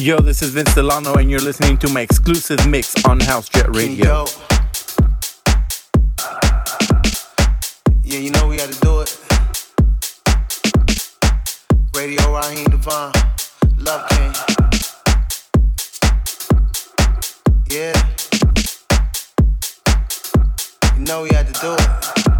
Yo, this is Vince Delano, and you're listening to my exclusive mix on House Jet Radio. Yeah, you know we gotta do it. Radio Raheem Devon, Love King. Yeah. You know we had to do it.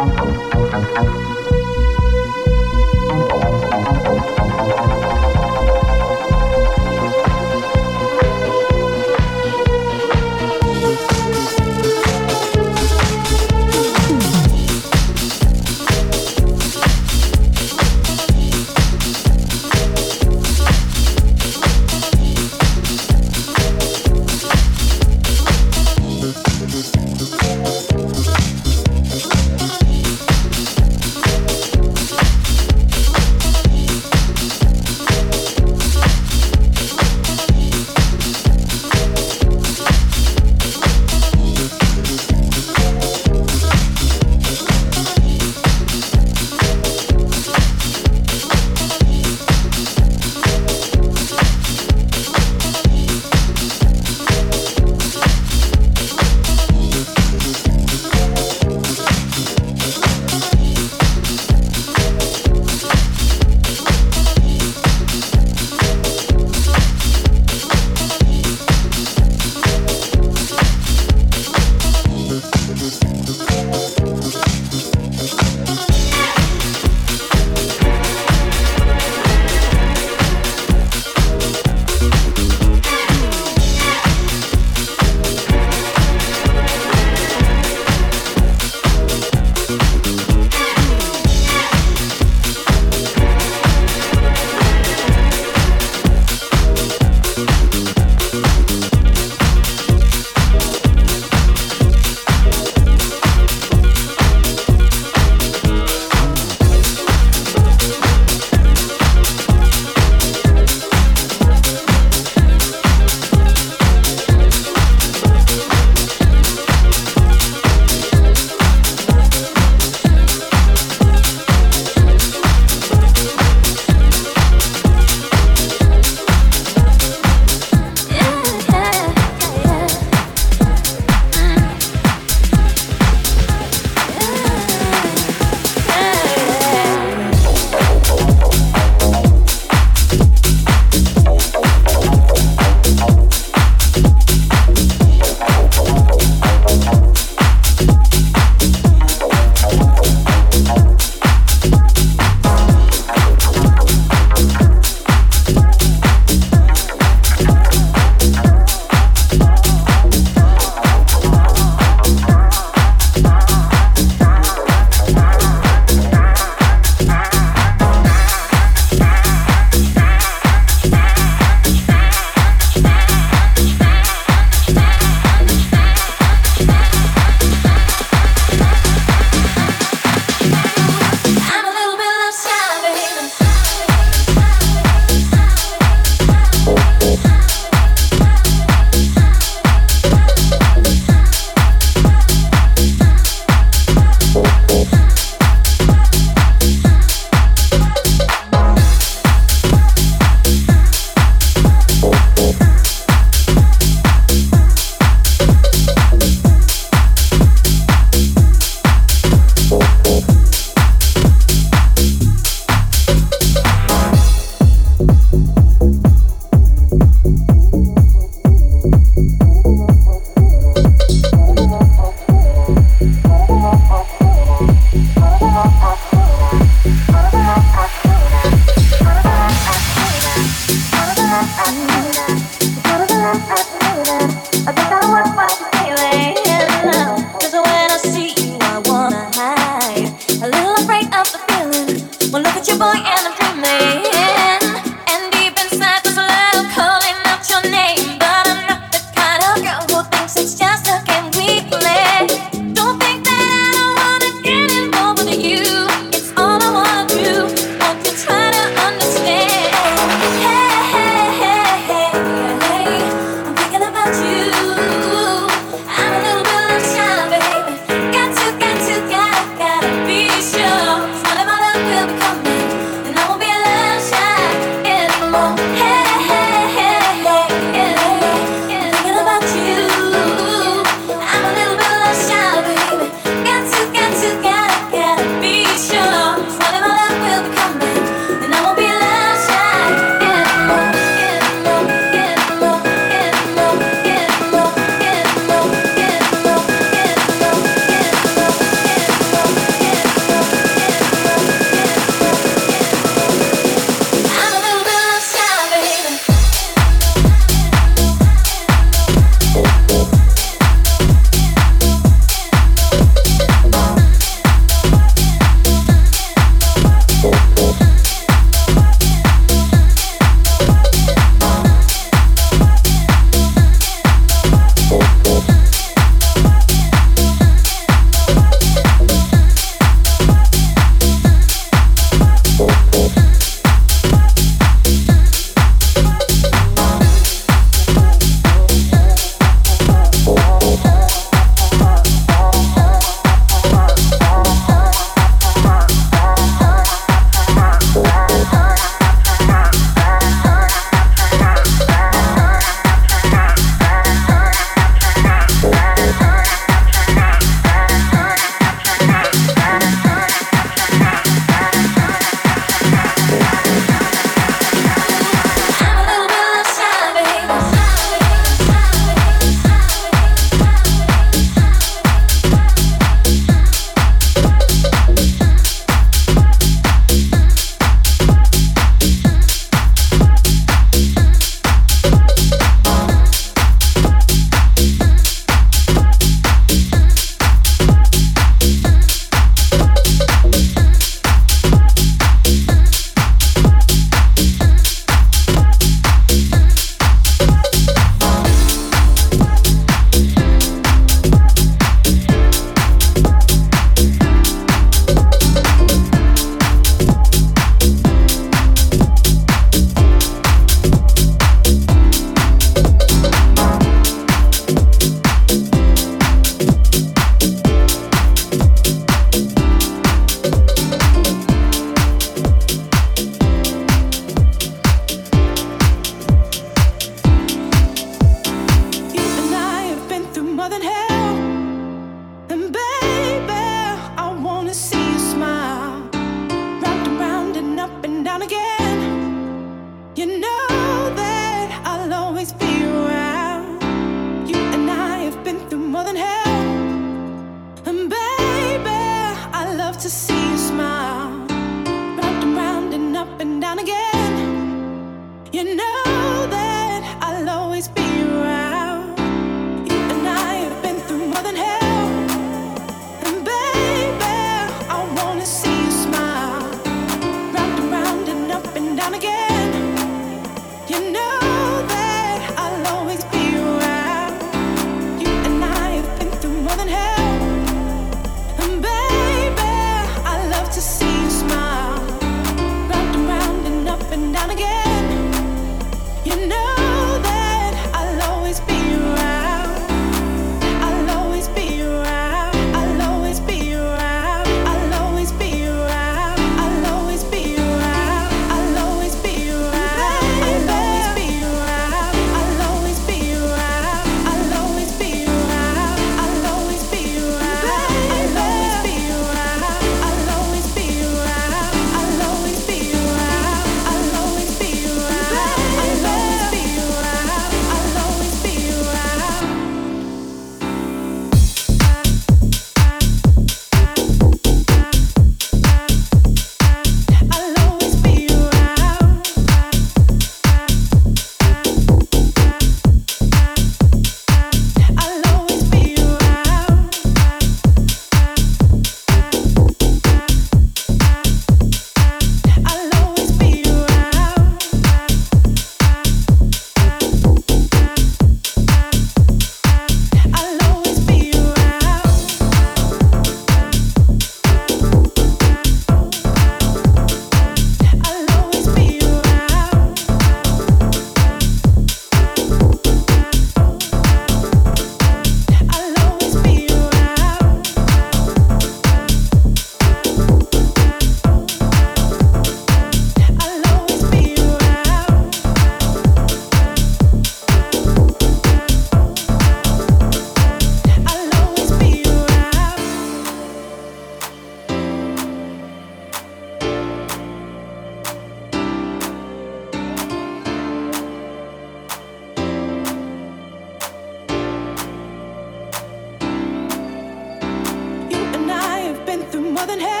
Know that I'll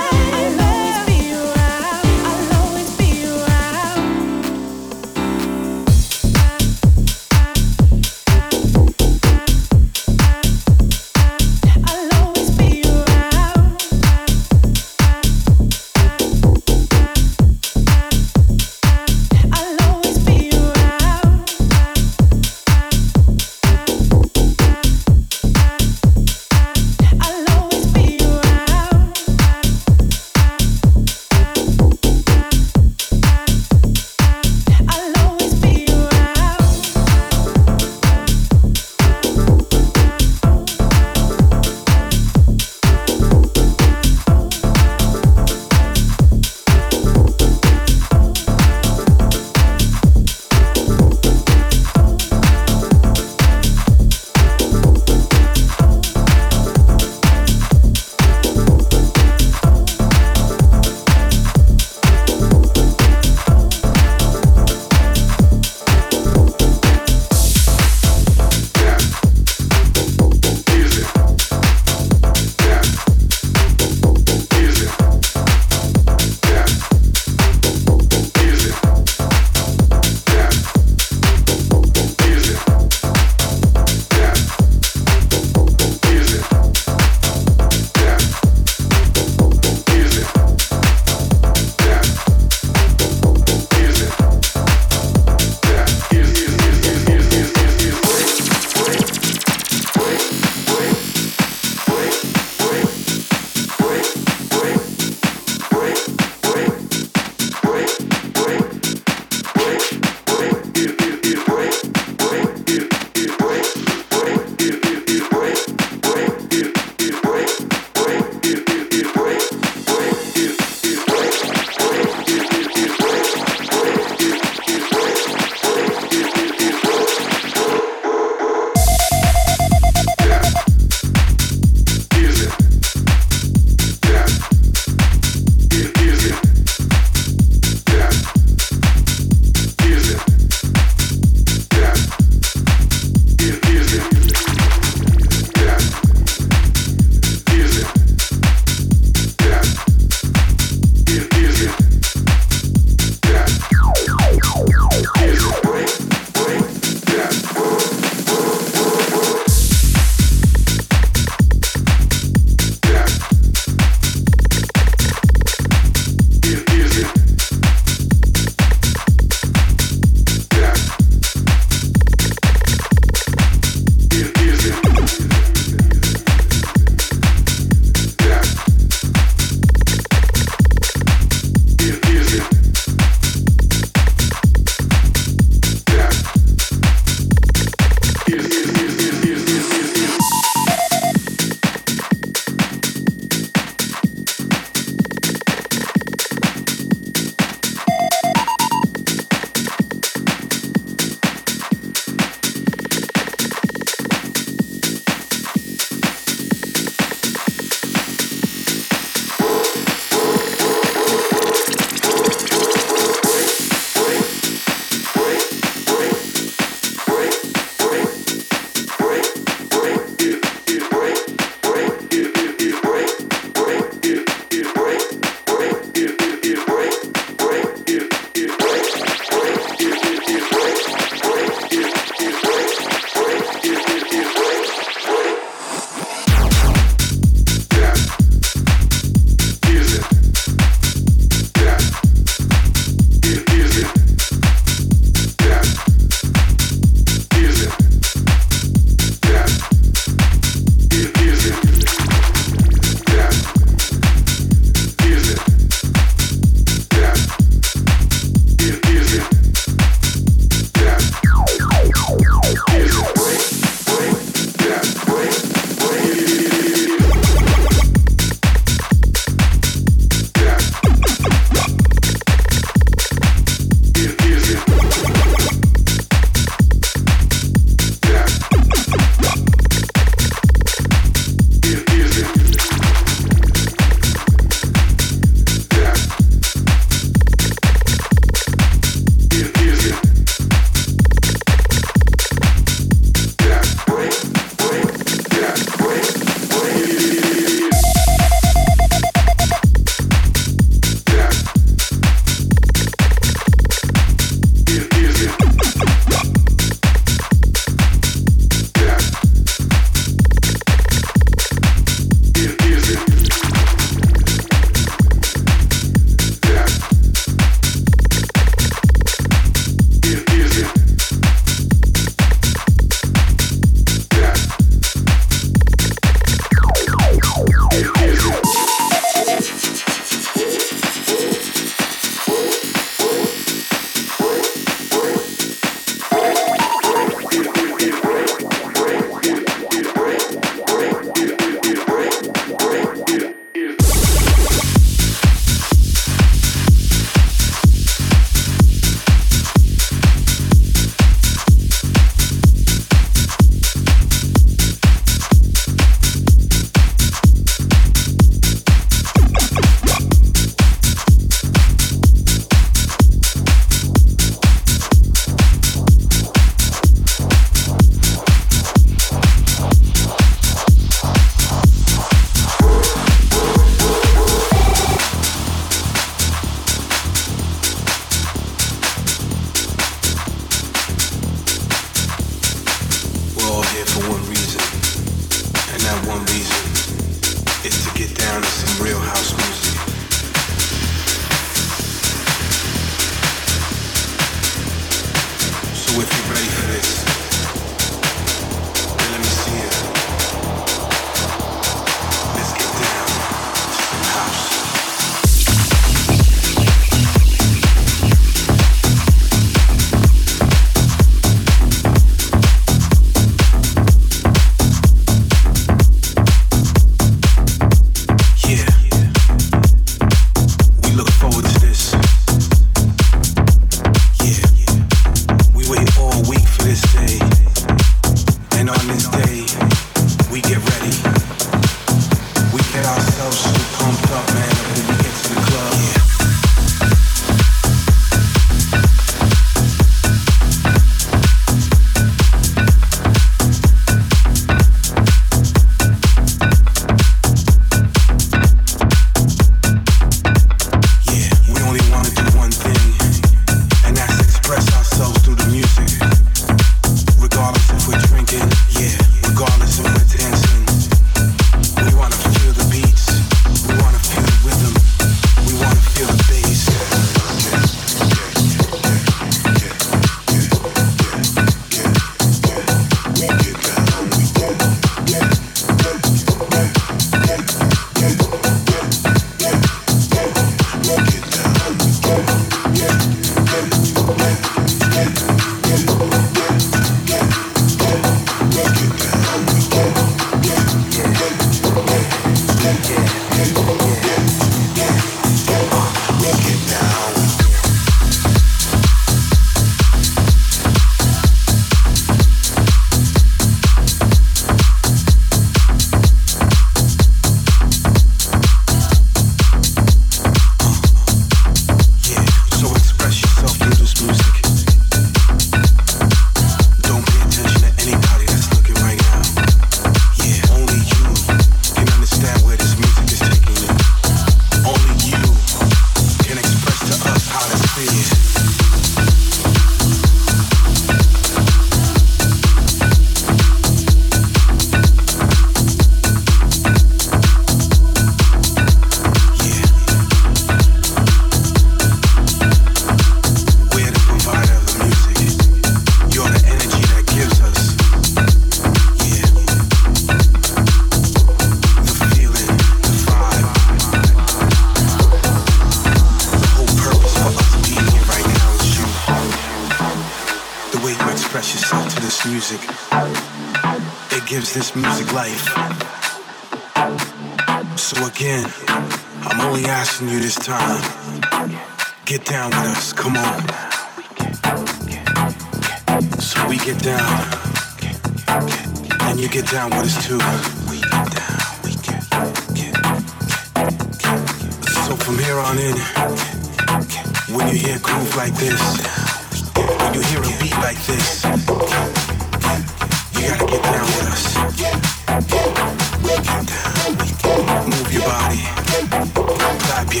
Get.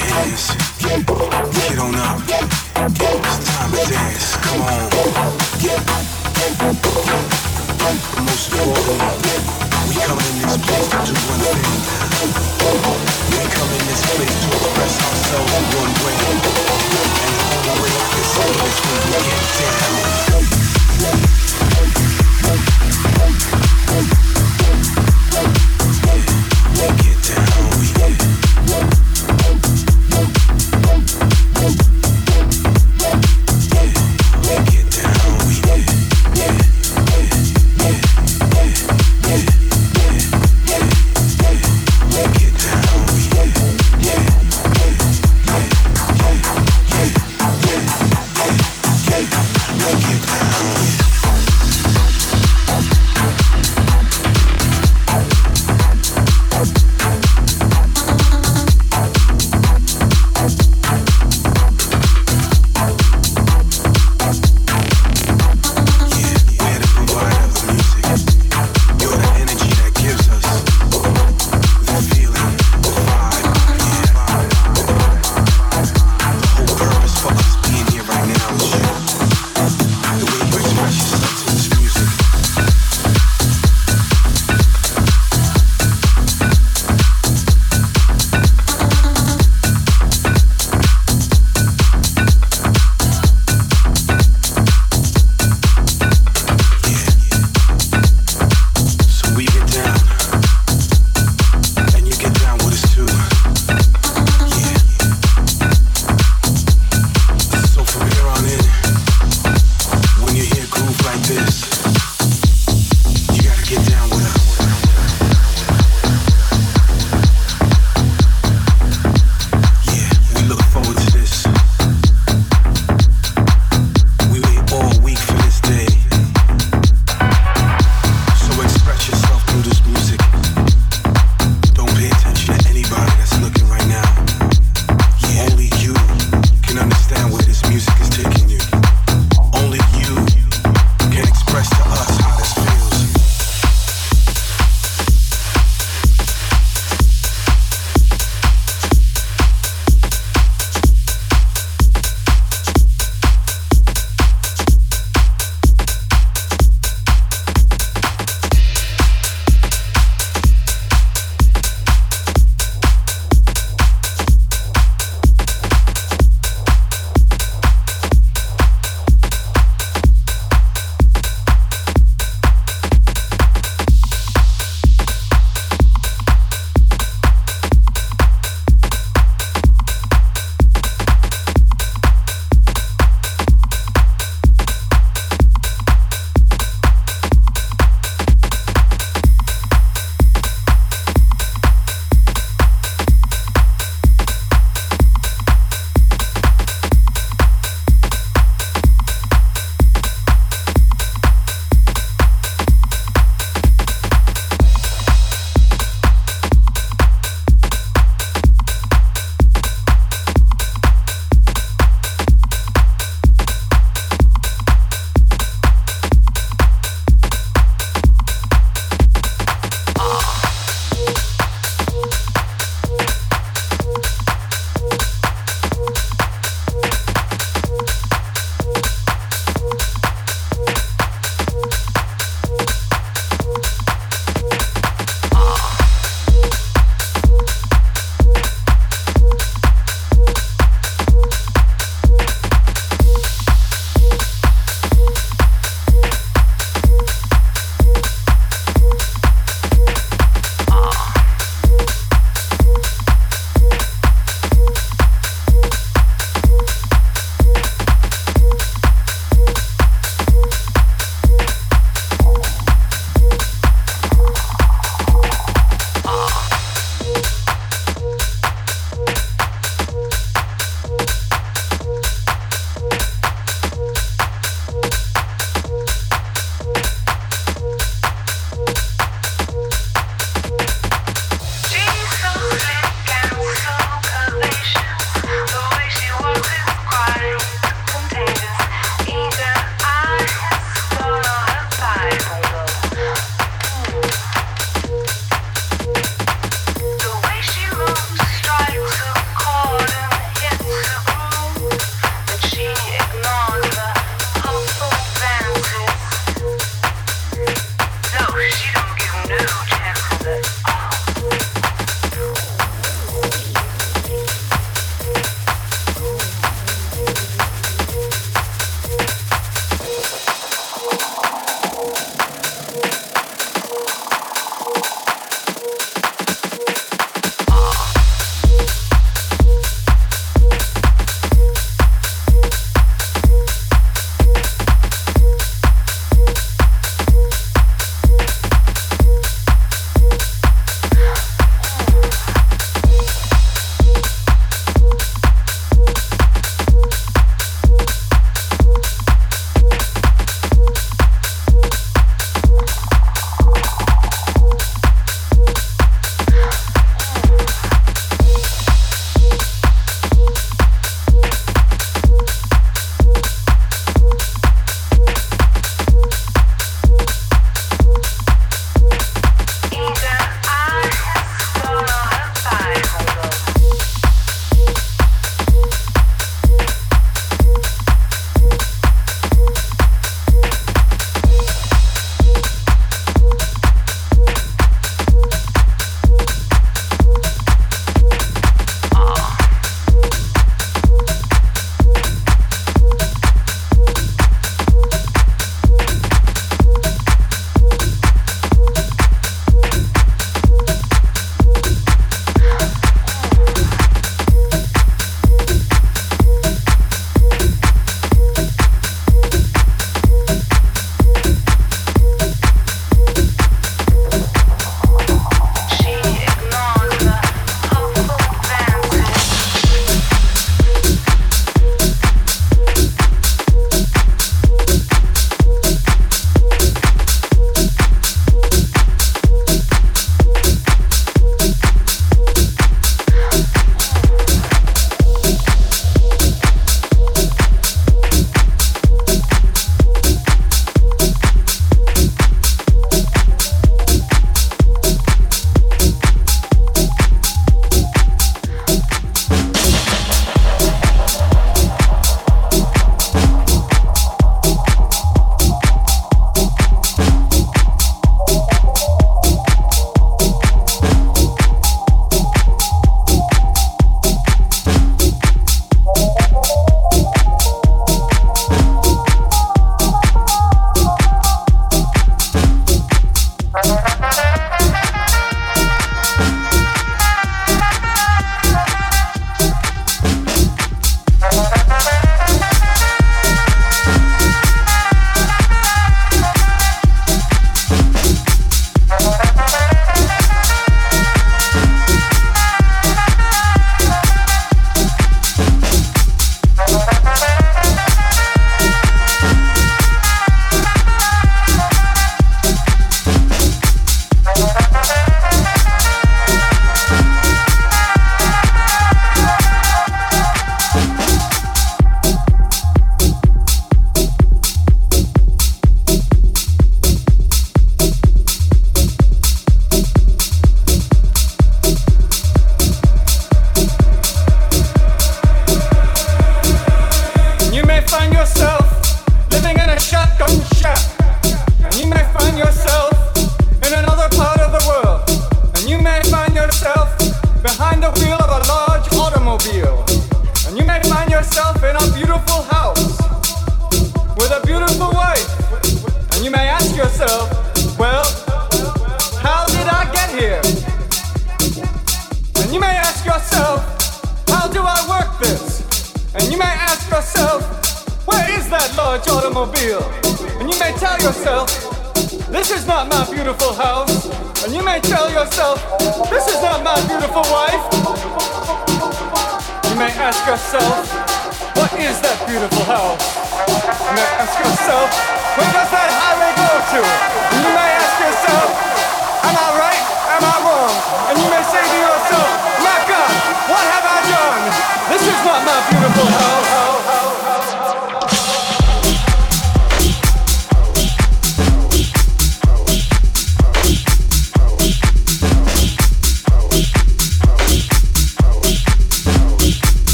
Get on up. It's time to dance. Come on. Most important. We come in this place to do one thing. We come in this place to express ourselves in one way. And the only way is always when we get down. Yourself, well, how did I get here? And you may ask yourself, how do I work this? And you may ask yourself, where is that large automobile? And you may tell yourself, this is not my beautiful house. And you may tell yourself, this is not my beautiful wife. You may ask yourself, what is that beautiful house? You may ask yourself, Go to? You may ask yourself, am I right? Am I wrong? And you may say to yourself, my God, what have I done? This is not my beautiful home.